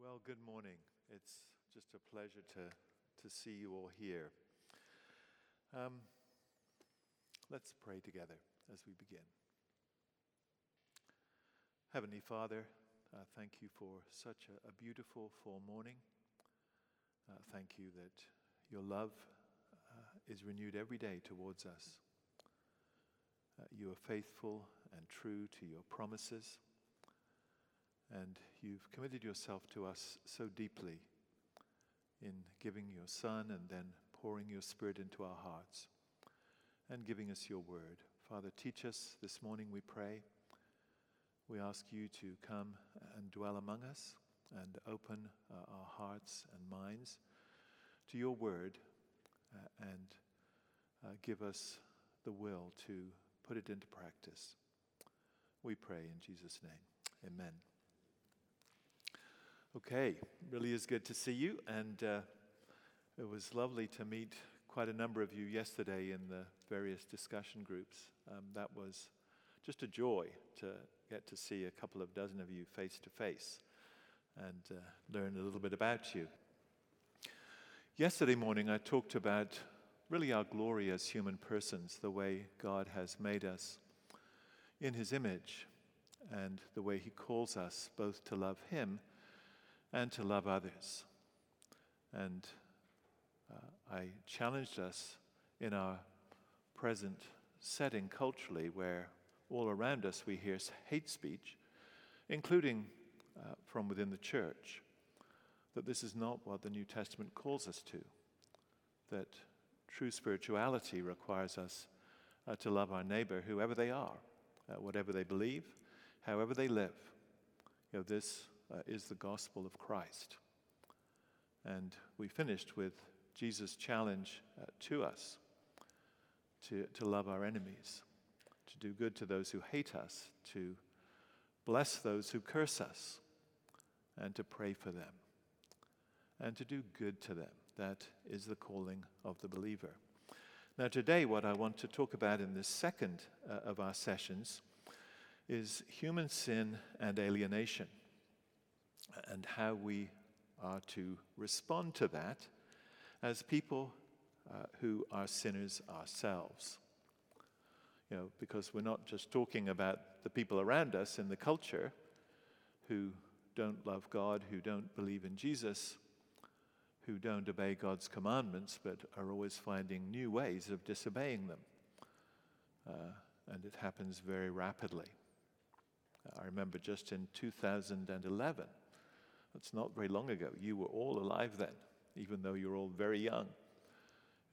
Well, good morning. It's just a pleasure to, to see you all here. Um, let's pray together as we begin. Heavenly Father, uh, thank you for such a, a beautiful fall morning. Uh, thank you that your love uh, is renewed every day towards us. Uh, you are faithful and true to your promises. And you've committed yourself to us so deeply in giving your Son and then pouring your Spirit into our hearts and giving us your word. Father, teach us this morning, we pray. We ask you to come and dwell among us and open uh, our hearts and minds to your word uh, and uh, give us the will to put it into practice. We pray in Jesus' name. Amen. Okay, really is good to see you, and uh, it was lovely to meet quite a number of you yesterday in the various discussion groups. Um, that was just a joy to get to see a couple of dozen of you face to face and uh, learn a little bit about you. Yesterday morning, I talked about really our glory as human persons, the way God has made us in His image, and the way He calls us both to love Him and to love others. And uh, I challenged us in our present setting culturally, where all around us we hear hate speech, including uh, from within the church, that this is not what the New Testament calls us to. That true spirituality requires us uh, to love our neighbor, whoever they are, uh, whatever they believe, however they live. You know, this uh, is the gospel of Christ. And we finished with Jesus' challenge uh, to us to, to love our enemies, to do good to those who hate us, to bless those who curse us, and to pray for them, and to do good to them. That is the calling of the believer. Now, today, what I want to talk about in this second uh, of our sessions is human sin and alienation and how we are to respond to that as people uh, who are sinners ourselves. You know, because we're not just talking about the people around us in the culture who don't love God, who don't believe in Jesus, who don't obey God's commandments, but are always finding new ways of disobeying them. Uh, and it happens very rapidly. I remember just in 2011, that's not very long ago. You were all alive then, even though you're all very young.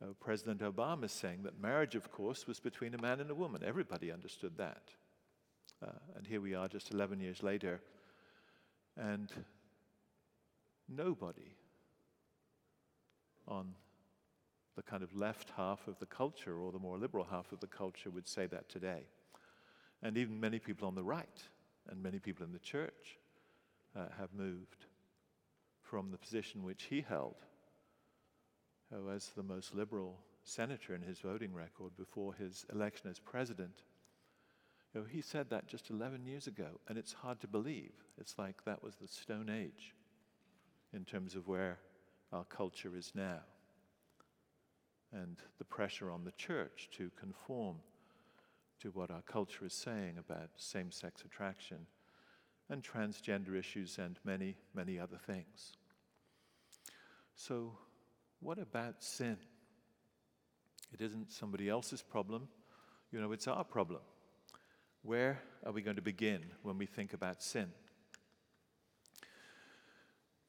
Uh, President Obama is saying that marriage, of course, was between a man and a woman. Everybody understood that. Uh, and here we are just 11 years later, and nobody on the kind of left half of the culture or the more liberal half of the culture would say that today. And even many people on the right and many people in the church uh, have moved from the position which he held oh, as the most liberal senator in his voting record before his election as president. You know, he said that just 11 years ago, and it's hard to believe. It's like that was the Stone Age in terms of where our culture is now. And the pressure on the church to conform to what our culture is saying about same sex attraction and transgender issues and many, many other things. So, what about sin? It isn't somebody else's problem, you know, it's our problem. Where are we going to begin when we think about sin?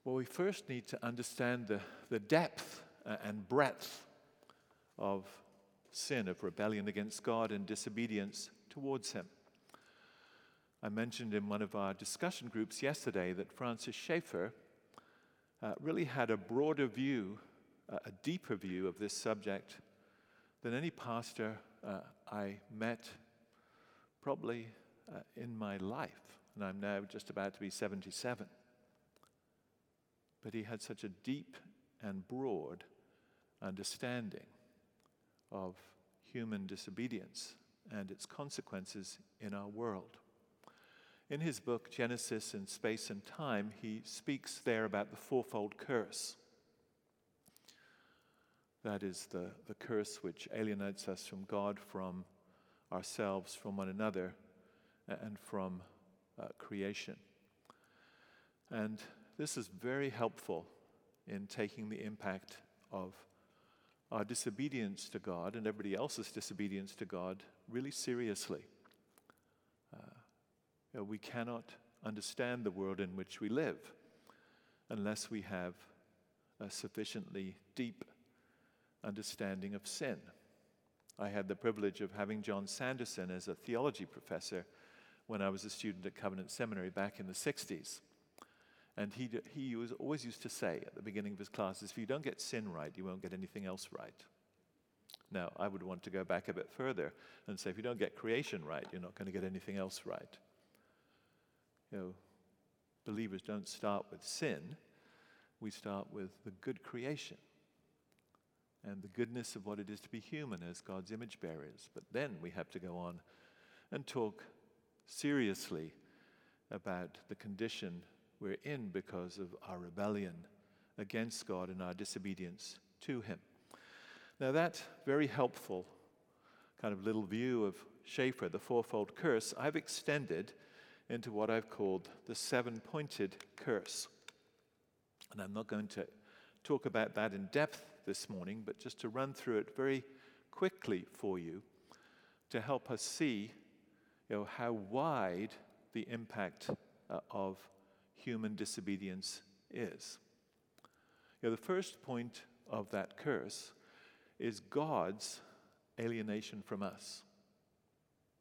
Well, we first need to understand the, the depth uh, and breadth of sin, of rebellion against God and disobedience towards Him. I mentioned in one of our discussion groups yesterday that Francis Schaeffer uh, really had a broader view, uh, a deeper view of this subject than any pastor uh, I met probably uh, in my life. And I'm now just about to be 77. But he had such a deep and broad understanding of human disobedience and its consequences in our world. In his book, Genesis in Space and Time, he speaks there about the fourfold curse. That is the, the curse which alienates us from God, from ourselves, from one another, and from uh, creation. And this is very helpful in taking the impact of our disobedience to God and everybody else's disobedience to God really seriously. You know, we cannot understand the world in which we live unless we have a sufficiently deep understanding of sin. I had the privilege of having John Sanderson as a theology professor when I was a student at Covenant Seminary back in the 60s. And he, he was always used to say at the beginning of his classes, if you don't get sin right, you won't get anything else right. Now, I would want to go back a bit further and say, if you don't get creation right, you're not going to get anything else right. You know, believers don't start with sin, we start with the good creation and the goodness of what it is to be human as God's image bearers. But then we have to go on and talk seriously about the condition we're in because of our rebellion against God and our disobedience to Him. Now, that very helpful kind of little view of Schaeffer, the fourfold curse, I've extended into what I've called the seven pointed curse. And I'm not going to talk about that in depth this morning, but just to run through it very quickly for you to help us see you know, how wide the impact uh, of human disobedience is. You know, the first point of that curse is God's alienation from us.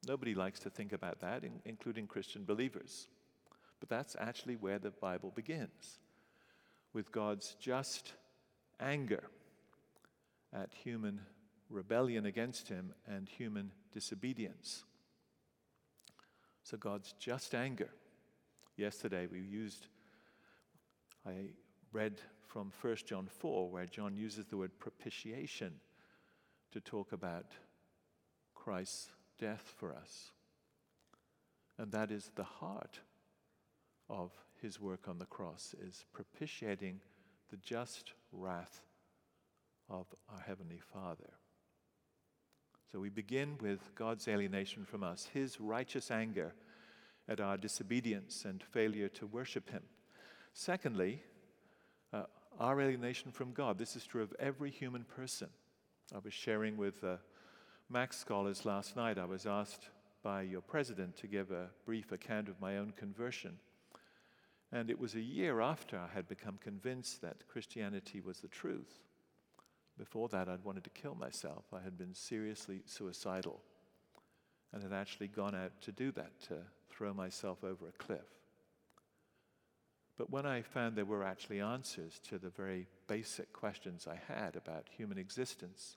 Nobody likes to think about that, in, including Christian believers. But that's actually where the Bible begins with God's just anger at human rebellion against Him and human disobedience. So, God's just anger. Yesterday we used, I read from 1 John 4, where John uses the word propitiation to talk about Christ's death for us. And that is the heart of his work on the cross is propitiating the just wrath of our heavenly Father. So we begin with God's alienation from us, his righteous anger at our disobedience and failure to worship him. Secondly, uh, our alienation from God. This is true of every human person. I was sharing with uh, Max scholars last night. I was asked by your president to give a brief account of my own conversion. And it was a year after I had become convinced that Christianity was the truth. Before that, I'd wanted to kill myself. I had been seriously suicidal and had actually gone out to do that, to throw myself over a cliff. But when I found there were actually answers to the very basic questions I had about human existence,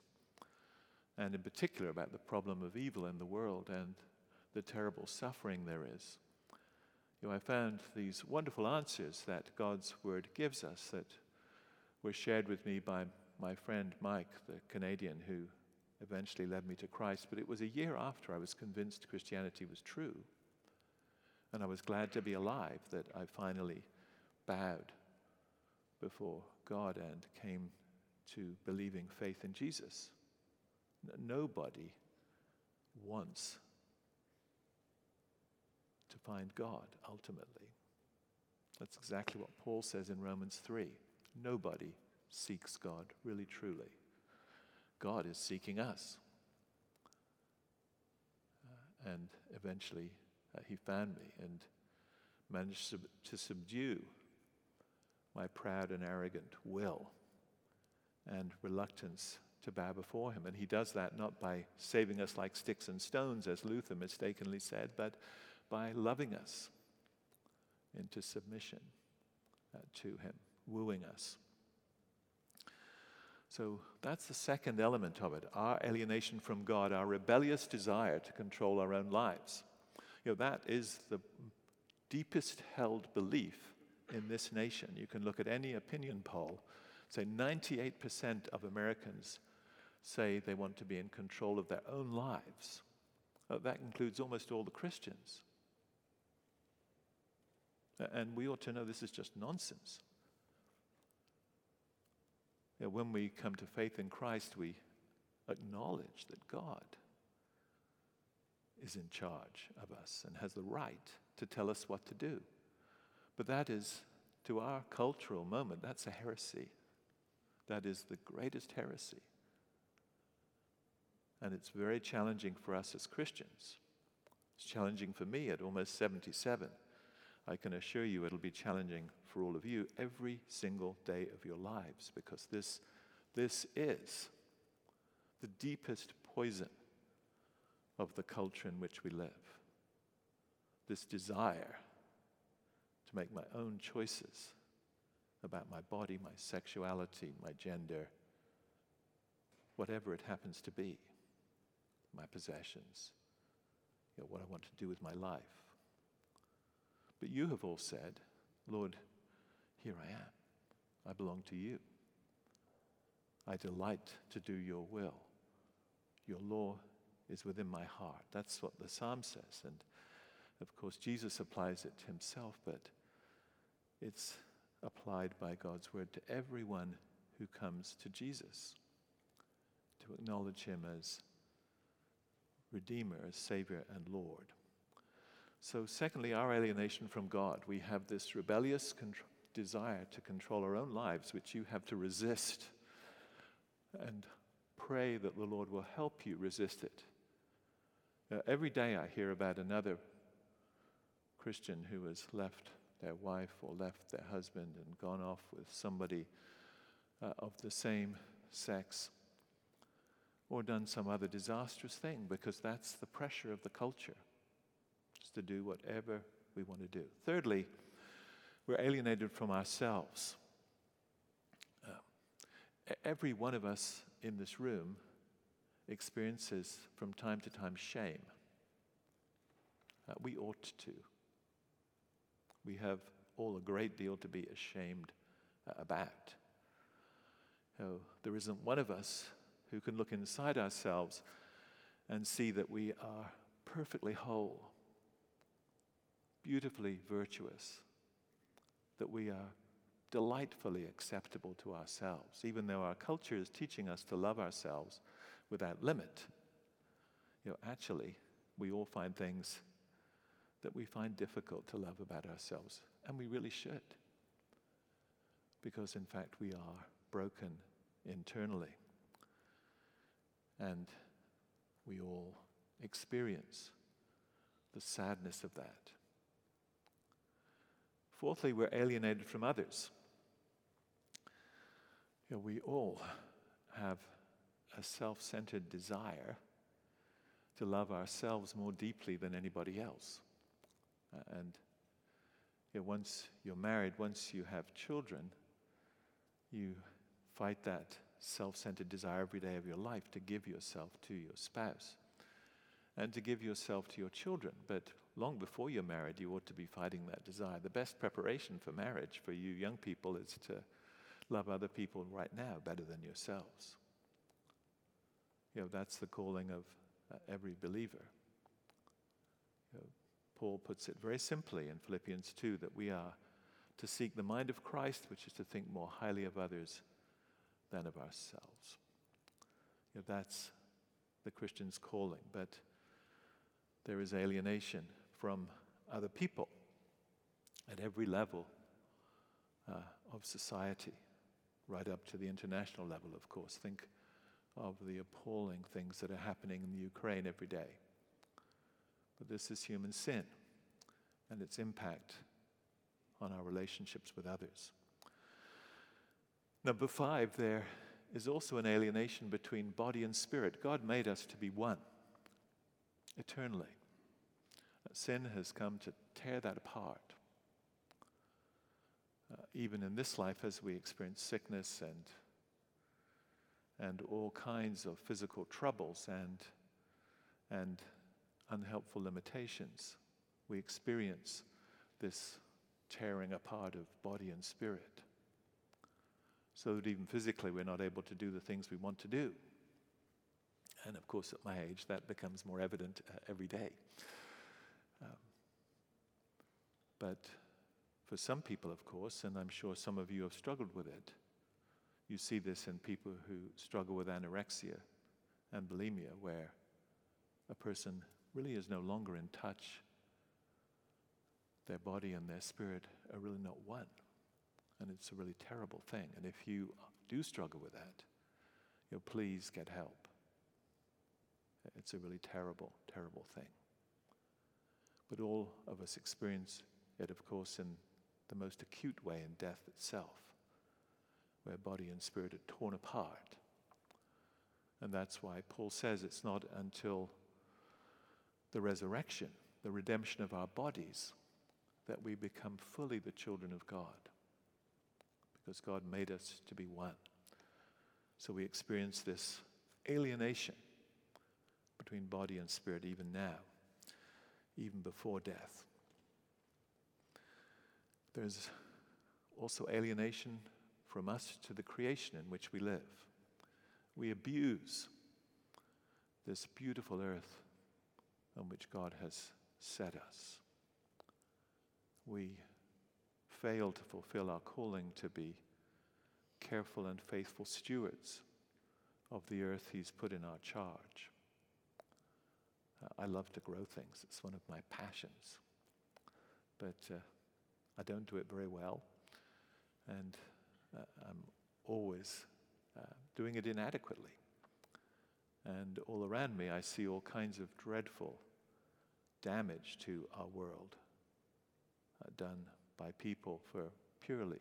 and in particular about the problem of evil in the world and the terrible suffering there is, you know, I found these wonderful answers that God's Word gives us that were shared with me by my friend Mike, the Canadian who eventually led me to Christ. But it was a year after I was convinced Christianity was true. And I was glad to be alive that I finally bowed before God and came to believing faith in Jesus. Nobody wants to find God ultimately. That's exactly what Paul says in Romans 3. Nobody seeks God really truly. God is seeking us. Uh, and eventually uh, he found me and managed sub- to subdue my proud and arrogant will and reluctance to bow before him. And he does that not by saving us like sticks and stones, as Luther mistakenly said, but by loving us into submission uh, to him, wooing us. So that's the second element of it our alienation from God, our rebellious desire to control our own lives. You know, that is the deepest held belief in this nation. You can look at any opinion poll, say 98% of Americans say they want to be in control of their own lives. Uh, that includes almost all the Christians. And we ought to know this is just nonsense. You know, when we come to faith in Christ, we acknowledge that God is in charge of us and has the right to tell us what to do. But that is, to our cultural moment, that's a heresy. That is the greatest heresy. And it's very challenging for us as Christians. It's challenging for me at almost 77. I can assure you it'll be challenging for all of you every single day of your lives because this, this is the deepest poison of the culture in which we live. This desire to make my own choices about my body, my sexuality, my gender, whatever it happens to be, my possessions, you know, what I want to do with my life. But you have all said, Lord, here I am. I belong to you. I delight to do your will. Your law is within my heart. That's what the psalm says. And of course, Jesus applies it to himself, but it's applied by God's word to everyone who comes to Jesus to acknowledge him as Redeemer, Savior and Lord. So, secondly, our alienation from God. We have this rebellious desire to control our own lives, which you have to resist and pray that the Lord will help you resist it. Uh, every day I hear about another Christian who has left their wife or left their husband and gone off with somebody uh, of the same sex or done some other disastrous thing because that's the pressure of the culture, just to do whatever we want to do. Thirdly, we're alienated from ourselves. Uh, every one of us in this room experiences from time to time shame. Uh, we ought to. We have all a great deal to be ashamed uh, about. Oh, there isn't one of us who can look inside ourselves and see that we are perfectly whole, beautifully virtuous, that we are delightfully acceptable to ourselves, even though our culture is teaching us to love ourselves without limit. You know, actually, we all find things that we find difficult to love about ourselves, and we really should. Because, in fact, we are broken internally. And we all experience the sadness of that. Fourthly, we're alienated from others. You know, we all have a self centered desire to love ourselves more deeply than anybody else. Uh, and you know, once you're married, once you have children, you fight that self centered desire every day of your life to give yourself to your spouse and to give yourself to your children. But long before you're married, you ought to be fighting that desire. The best preparation for marriage for you young people is to love other people right now better than yourselves. You know, that's the calling of uh, every believer. You know, Paul puts it very simply in Philippians 2 that we are to seek the mind of Christ, which is to think more highly of others than of ourselves. You know, that's the Christian's calling, but there is alienation from other people at every level uh, of society, right up to the international level, of course. Think of the appalling things that are happening in the Ukraine every day. But this is human sin and its impact on our relationships with others. Number five, there is also an alienation between body and spirit. God made us to be one eternally. Sin has come to tear that apart. Uh, even in this life, as we experience sickness and and all kinds of physical troubles and, and unhelpful limitations. We experience this tearing apart of body and spirit. So that even physically we're not able to do the things we want to do. And of course, at my age, that becomes more evident uh, every day. Um, but for some people, of course, and I'm sure some of you have struggled with it. You see this in people who struggle with anorexia and bulimia, where a person really is no longer in touch. Their body and their spirit are really not one. And it's a really terrible thing. And if you do struggle with that, you know, please get help. It's a really terrible, terrible thing. But all of us experience it, of course, in the most acute way in death itself, where body and spirit are torn apart. And that's why Paul says it's not until the resurrection, the redemption of our bodies, that we become fully the children of God. Because God made us to be one. So we experience this alienation between body and spirit even now, even before death. There's also alienation from us to the creation in which we live. We abuse this beautiful earth on which God has set us. We fail to fulfill our calling to be careful and faithful stewards of the earth He's put in our charge. I love to grow things, it's one of my passions. But uh, I don't do it very well, and uh, I'm always uh, doing it inadequately. And all around me, I see all kinds of dreadful damage to our world uh, done by people for purely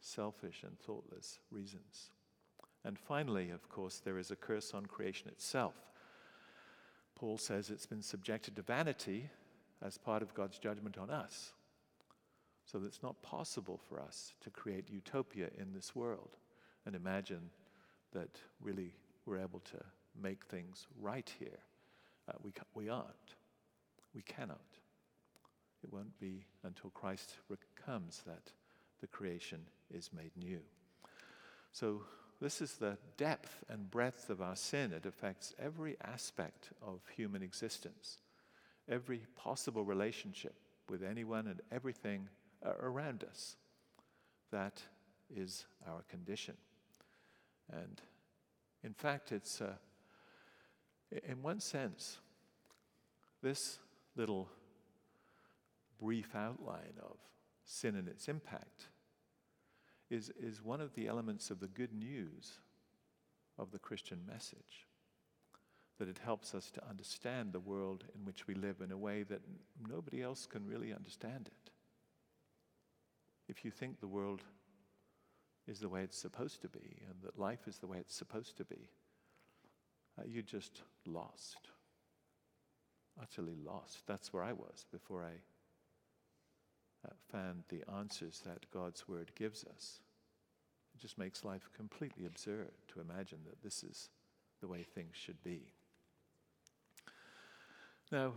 selfish and thoughtless reasons. And finally, of course, there is a curse on creation itself. Paul says it's been subjected to vanity as part of God's judgment on us. So it's not possible for us to create utopia in this world and imagine that really we're able to make things right here. Uh, we, we aren't. We cannot. It won't be until Christ comes that the creation is made new. So, this is the depth and breadth of our sin. It affects every aspect of human existence, every possible relationship with anyone and everything around us. That is our condition. And in fact, it's, uh, in one sense, this little brief outline of sin and its impact is, is one of the elements of the good news of the Christian message. That it helps us to understand the world in which we live in a way that nobody else can really understand it. If you think the world is the way it's supposed to be and that life is the way it's supposed to be, uh, you're just lost. Utterly lost. That's where I was before I found the answers that God's Word gives us. It just makes life completely absurd to imagine that this is the way things should be. Now,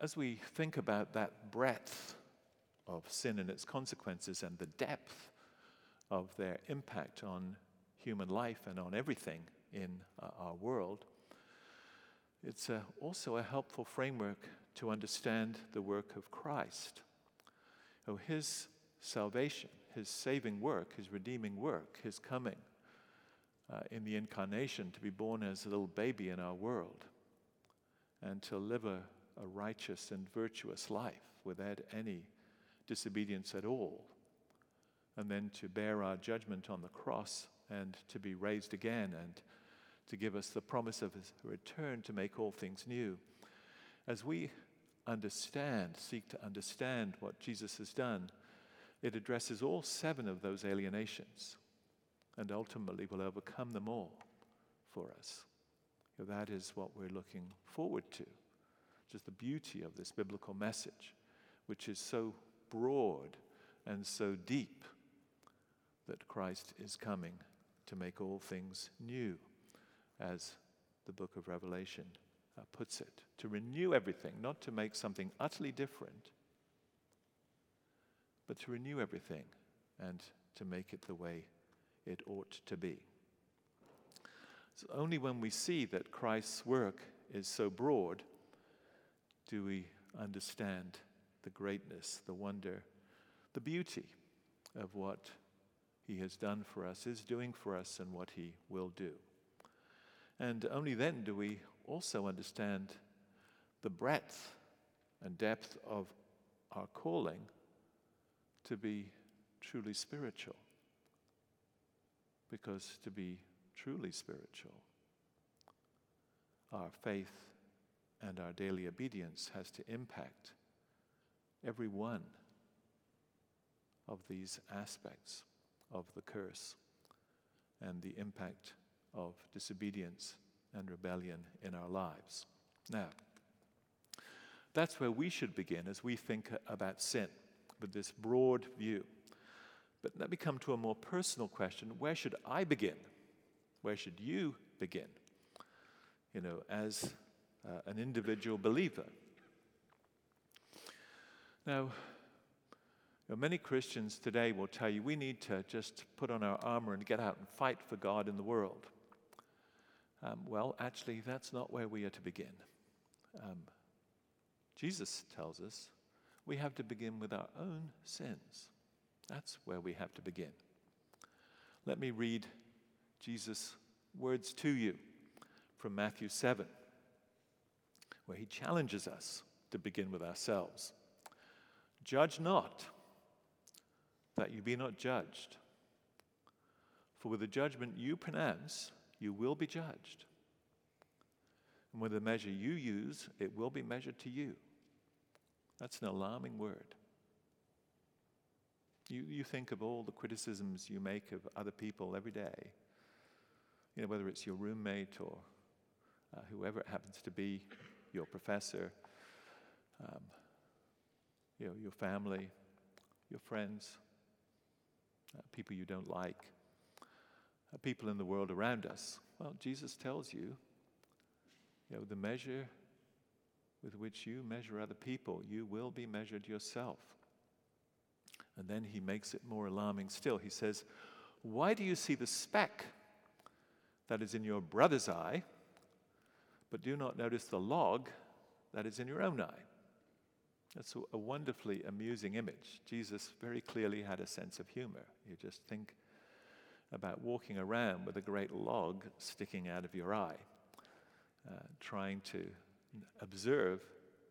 as we think about that breadth of sin and its consequences and the depth of their impact on human life and on everything in uh, our world, it's uh, also a helpful framework to understand the work of Christ. Oh, his salvation, his saving work, his redeeming work, his coming uh, in the incarnation to be born as a little baby in our world and to live a, a righteous and virtuous life without any disobedience at all, and then to bear our judgment on the cross and to be raised again and to give us the promise of his return to make all things new. As we understand, seek to understand what Jesus has done, it addresses all seven of those alienations and ultimately will overcome them all for us. That is what we're looking forward to. Just the beauty of this biblical message, which is so broad and so deep that Christ is coming to make all things new, as the book of Revelation uh, puts it. To renew everything, not to make something utterly different, but to renew everything and to make it the way it ought to be. It's only when we see that Christ's work is so broad do we understand the greatness, the wonder, the beauty of what He has done for us, is doing for us, and what He will do. And only then do we also understand the breadth and depth of our calling to be truly spiritual. Because to be truly spiritual, our faith and our daily obedience has to impact every one of these aspects of the curse and the impact of disobedience and rebellion in our lives. Now, that's where we should begin as we think about sin with this broad view. But let me come to a more personal question where should I begin? Where should you begin? You know, as uh, an individual believer. Now, know, many Christians today will tell you we need to just put on our armor and get out and fight for God in the world. Um, well, actually, that's not where we are to begin. Um, Jesus tells us we have to begin with our own sins. That's where we have to begin. Let me read Jesus' words to you from Matthew 7, where he challenges us to begin with ourselves. Judge not, that you be not judged. For with the judgment you pronounce, you will be judged. And with the measure you use, it will be measured to you. That's an alarming word. You, you think of all the criticisms you make of other people every day, you know, whether it's your roommate or uh, whoever it happens to be, your professor, um, you know, your family, your friends, uh, people you don't like, people in the world around us. Well, Jesus tells you, you know, the measure with which you measure other people, you will be measured yourself. And then he makes it more alarming still. He says, Why do you see the speck that is in your brother's eye, but do not notice the log that is in your own eye? That's a wonderfully amusing image. Jesus very clearly had a sense of humor. You just think about walking around with a great log sticking out of your eye, uh, trying to observe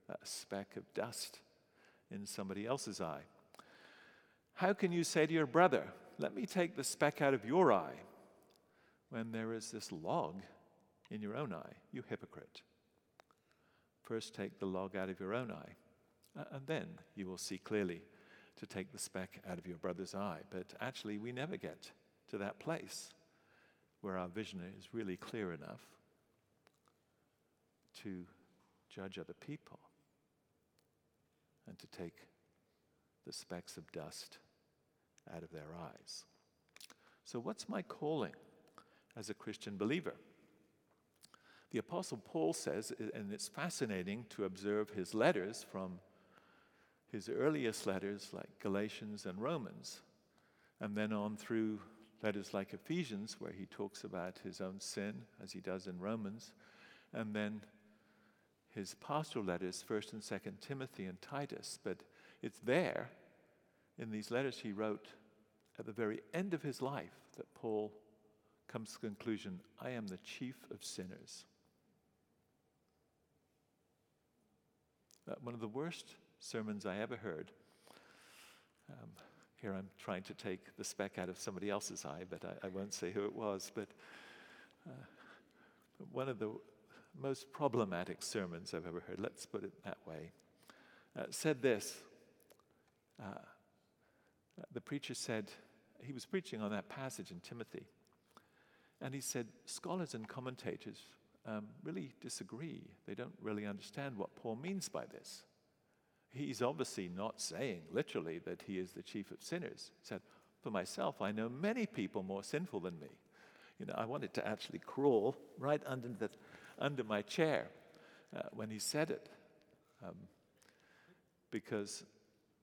a speck of dust in somebody else's eye. How can you say to your brother, Let me take the speck out of your eye, when there is this log in your own eye? You hypocrite. First, take the log out of your own eye, and then you will see clearly to take the speck out of your brother's eye. But actually, we never get to that place where our vision is really clear enough to judge other people and to take the specks of dust out of their eyes. So, what's my calling as a Christian believer? The Apostle Paul says, and it's fascinating to observe his letters from his earliest letters like Galatians and Romans, and then on through letters like Ephesians, where he talks about his own sin, as he does in Romans, and then his pastoral letters, 1st and 2nd Timothy and Titus. But it's there in these letters he wrote at the very end of his life that Paul comes to the conclusion I am the chief of sinners. One of the worst sermons I ever heard. Um, here I'm trying to take the speck out of somebody else's eye, but I, I won't say who it was. But uh, one of the most problematic sermons I've ever heard, let's put it that way, uh, said this. Uh, the preacher said, he was preaching on that passage in Timothy, and he said, scholars and commentators um, really disagree. They don't really understand what Paul means by this. He's obviously not saying literally that he is the chief of sinners. He said, For myself, I know many people more sinful than me. You know, I wanted to actually crawl right under, the, under my chair uh, when he said it. Um, because,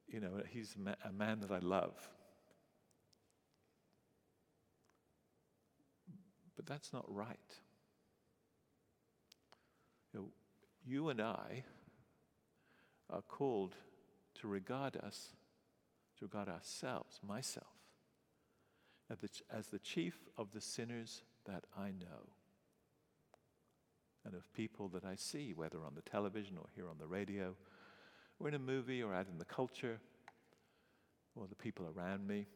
you know, he's a man that I love. But that's not right. You, know, you and I are called to regard us to regard ourselves, myself, as the, chief of the sinners that I know and of people that I see, whether on the television or here on the radio, or in a movie or out in the culture, or the people around me,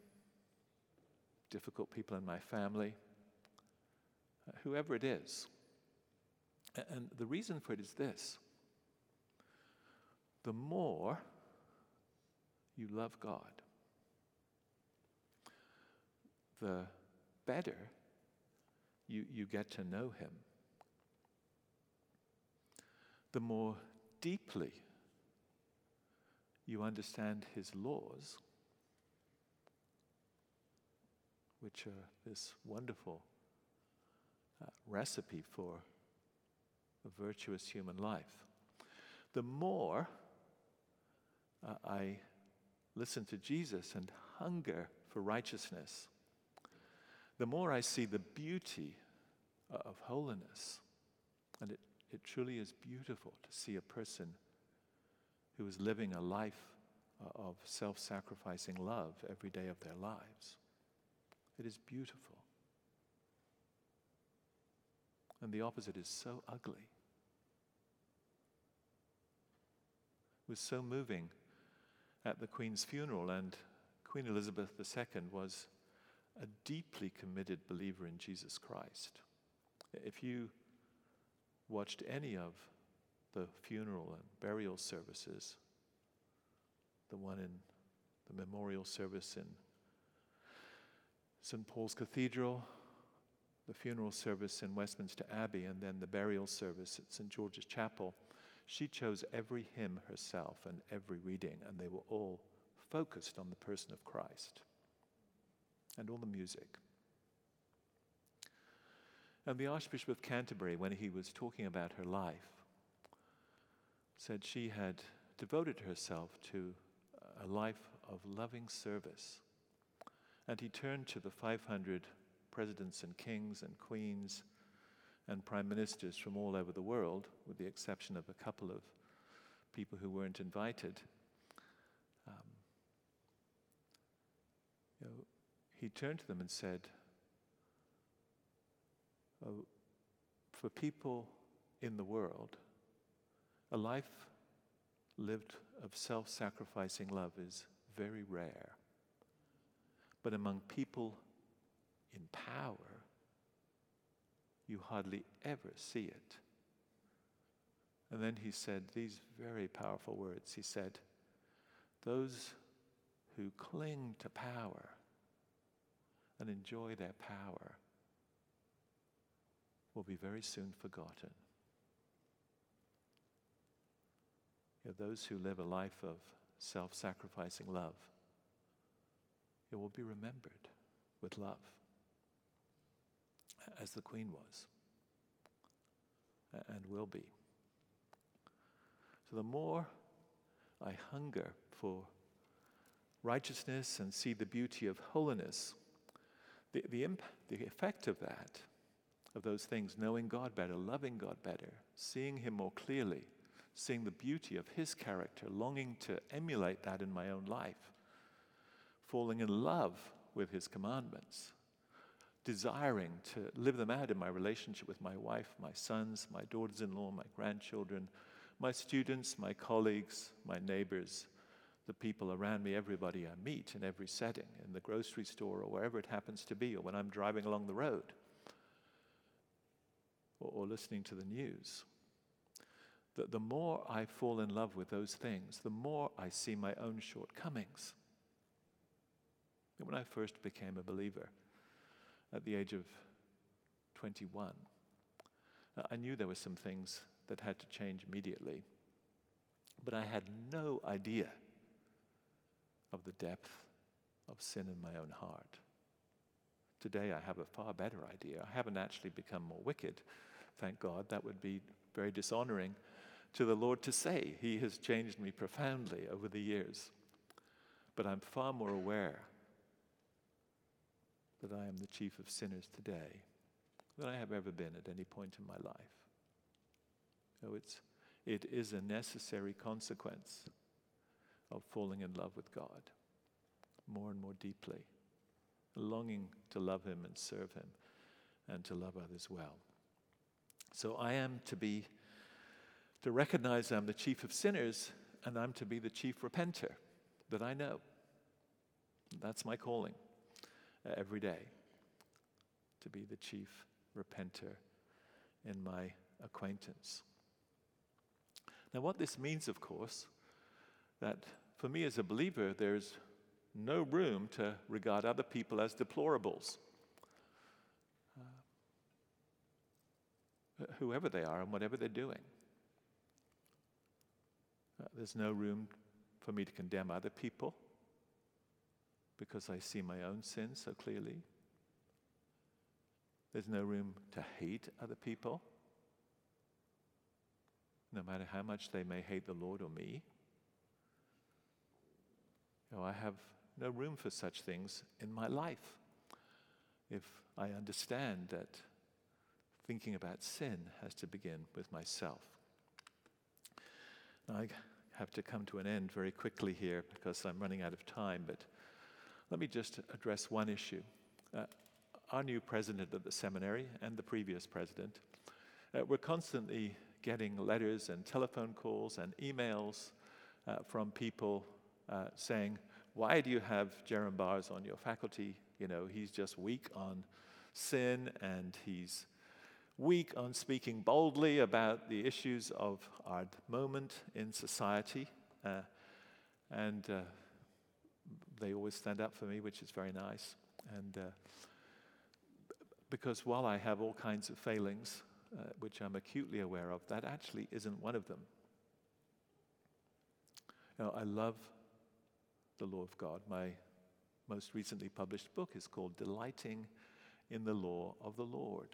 difficult people in my family, uh, whoever it is. And the reason for it is this the more you love God, the better you, you get to know Him. The more deeply you understand his laws, which are this wonderful uh, recipe for a virtuous human life, the more uh, I listen to Jesus and hunger for righteousness, the more I see the beauty uh, of holiness. And it it truly is beautiful to see a person who is living a life uh, of self sacrificing love every day of their lives. It is beautiful. And the opposite is so ugly. It was so moving at the Queen's funeral, and Queen Elizabeth II was a deeply committed believer in Jesus Christ. If you watched any of the funeral and burial services, the one in the memorial service in St. Paul's Cathedral, the funeral service in Westminster Abbey, and then the burial service at St. George's Chapel, she chose every hymn herself and every reading, and they were all focused on the person of Christ and all the music. And the Archbishop of Canterbury, when he was talking about her life, said she had devoted herself to a life of loving service. And he turned to the 500 presidents and kings and queens and prime ministers from all over the world, with the exception of a couple of people who weren't invited. Um, you know, he turned to them and said, uh, for people in the world, a life lived of self sacrificing love is very rare. But among people in power, you hardly ever see it. And then he said these very powerful words. He said, Those who cling to power and enjoy their power will be very soon forgotten. You know, those who live a life of self sacrificing love, it will be remembered with love, as the Queen was and will be. So the more I hunger for righteousness and see the beauty of holiness, the, the, imp- the effect of that of those things, knowing God better, loving God better, seeing Him more clearly, seeing the beauty of His character, longing to emulate that in my own life, falling in love with His commandments, desiring to live them out in my relationship with my wife, my sons, my daughters in law, my grandchildren, my students, my colleagues, my neighbors, the people around me, everybody I meet in every setting, in the grocery store or wherever it happens to be, or when I'm driving along the road or, or listening to the news. That the more I fall in love with those things, the more I see my own shortcomings. When I first became a believer at the age of 21, I knew there were some things that had to change immediately, but I had no idea of the depth of sin in my own heart. Today I have a far better idea. I haven't actually become more wicked, thank God. That would be very dishonoring to the Lord to say. He has changed me profoundly over the years. But I'm far more aware that I am the chief of sinners today than I have ever been at any point in my life. So it's, it is a necessary consequence of falling in love with God. more and more deeply, longing to love Him and serve Him and to love others well. So I am to be, to recognize I'm the chief of sinners and I'm to be the chief repenter that I know. That's my calling every day, to be the chief repenter in my acquaintance. Now, what this means, of course, that for me as a believer, there's no room to regard other people as deplorables. Uh, whoever they are and whatever they're doing. Uh, there's no room for me to condemn other people because I see my own sin so clearly. There's no room to hate other people, no matter how much they may hate the Lord or me. You know, I have no room for such things in my life if I understand that thinking about sin has to begin with myself. Now, I have to come to an end very quickly here because I'm running out of time, but let me just address one issue. Uh, our new president of the seminary and the previous president uh, were constantly getting letters and telephone calls and emails uh, from people uh, saying, Why do you have Jerram Barrs on your faculty? You know, he's just weak on sin and he's weak on speaking boldly about the issues of our moment in society. Uh, and uh, they always stand up for me, which is very nice. And uh, because while I have all kinds of failings, uh, which I'm acutely aware of, that actually isn't one of them. You know, I love the law of God. My most recently published book is called Delighting in the Law of the Lord.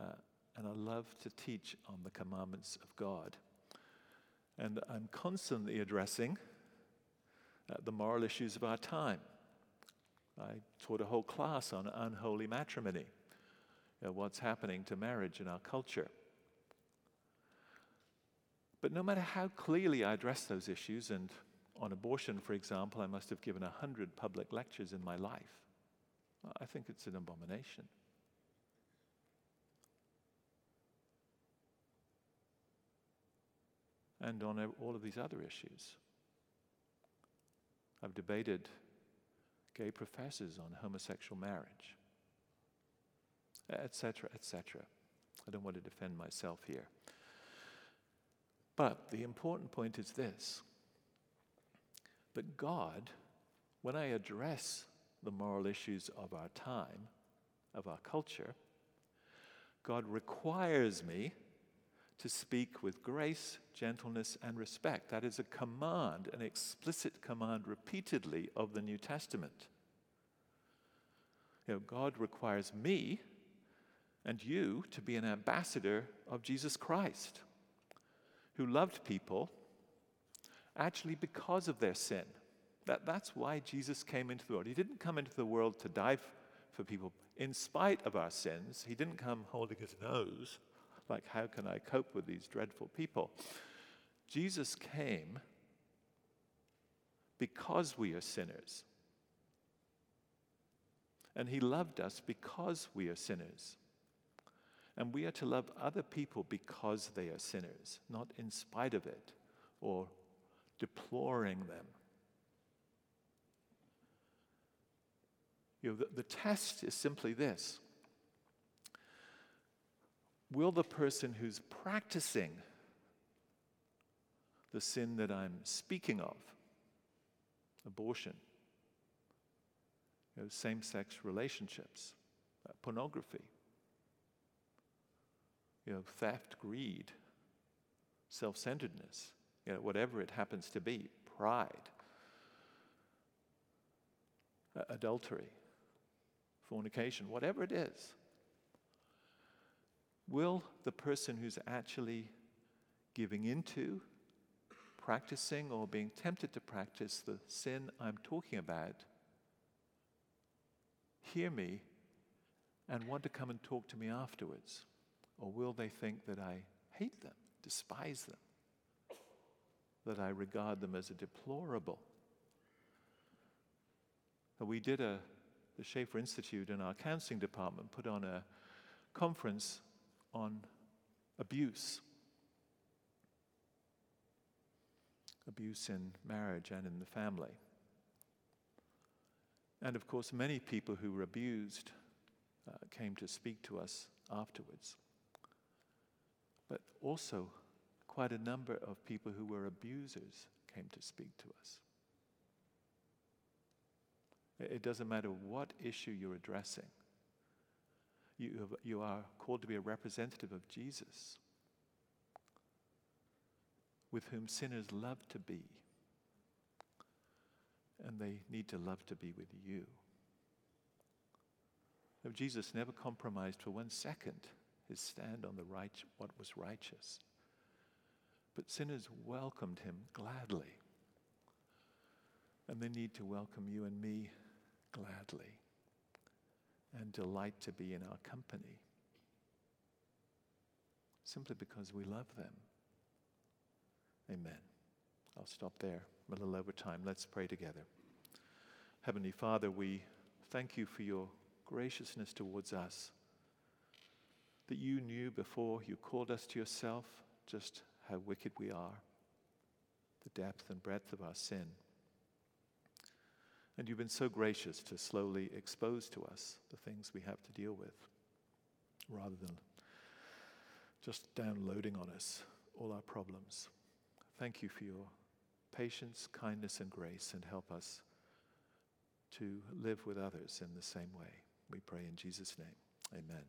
Uh, and I love to teach on the commandments of God. And I'm constantly addressing uh, the moral issues of our time. I taught a whole class on unholy matrimony, you know, what's happening to marriage in our culture. But no matter how clearly I address those issues, and on abortion, for example, I must have given a hundred public lectures in my life, I think it's an abomination. and on all of these other issues. I've debated gay professors on homosexual marriage, etc., etc. I don't want to defend myself here. But the important point is this that God, when I address the moral issues of our time, of our culture, God requires me to speak with grace, gentleness, and respect. That is a command, an explicit command repeatedly of the New Testament. You know, God requires me and you to be an ambassador of Jesus Christ, who loved people actually because of their sin. That, that's why Jesus came into the world. He didn't come into the world to die f- for people in spite of our sins. He didn't come holding his nose like, how can I cope with these dreadful people? Jesus came because we are sinners. And he loved us because we are sinners. And we are to love other people because they are sinners, not in spite of it or deploring them. You know, the, the test is simply this will the person who's practicing the sin that I'm speaking of, abortion, you know, same sex relationships, uh, pornography, you know, theft, greed, self centeredness, you know, whatever it happens to be, pride, uh, adultery, fornication, whatever it is will the person who's actually giving into, practicing, or being tempted to practice the sin I'm talking about hear me and want to come and talk to me afterwards? Or will they think that I hate them, despise them, that I regard them as a deplorable? we did a, the Schaeffer Institute and our counseling department put on a conference on abuse. Abuse in marriage and in the family. And of course, many people who were abused uh, came to speak to us afterwards. But also, quite a number of people who were abusers came to speak to us. It doesn't matter what issue you're addressing, you, you are called to be a representative of Jesus, with whom sinners love to be. And they need to love to be with you. Jesus never compromised for one second his stand on the right, what was righteous. But sinners welcomed him gladly. And they need to welcome you and me gladly and delight to be in our company simply because we love them. Amen. I'll stop there. I'm a little over time. Let's pray together. Heavenly Father, we thank you for your graciousness towards us, that you knew before you called us to yourself just how wicked we are, the depth and breadth of our sin. And you've been so gracious to slowly expose to us the things we have to deal with, rather than just downloading on us all our problems. Thank you for your patience, kindness, and grace, and help us to live with others in the same way. We pray in Jesus' name. Amen.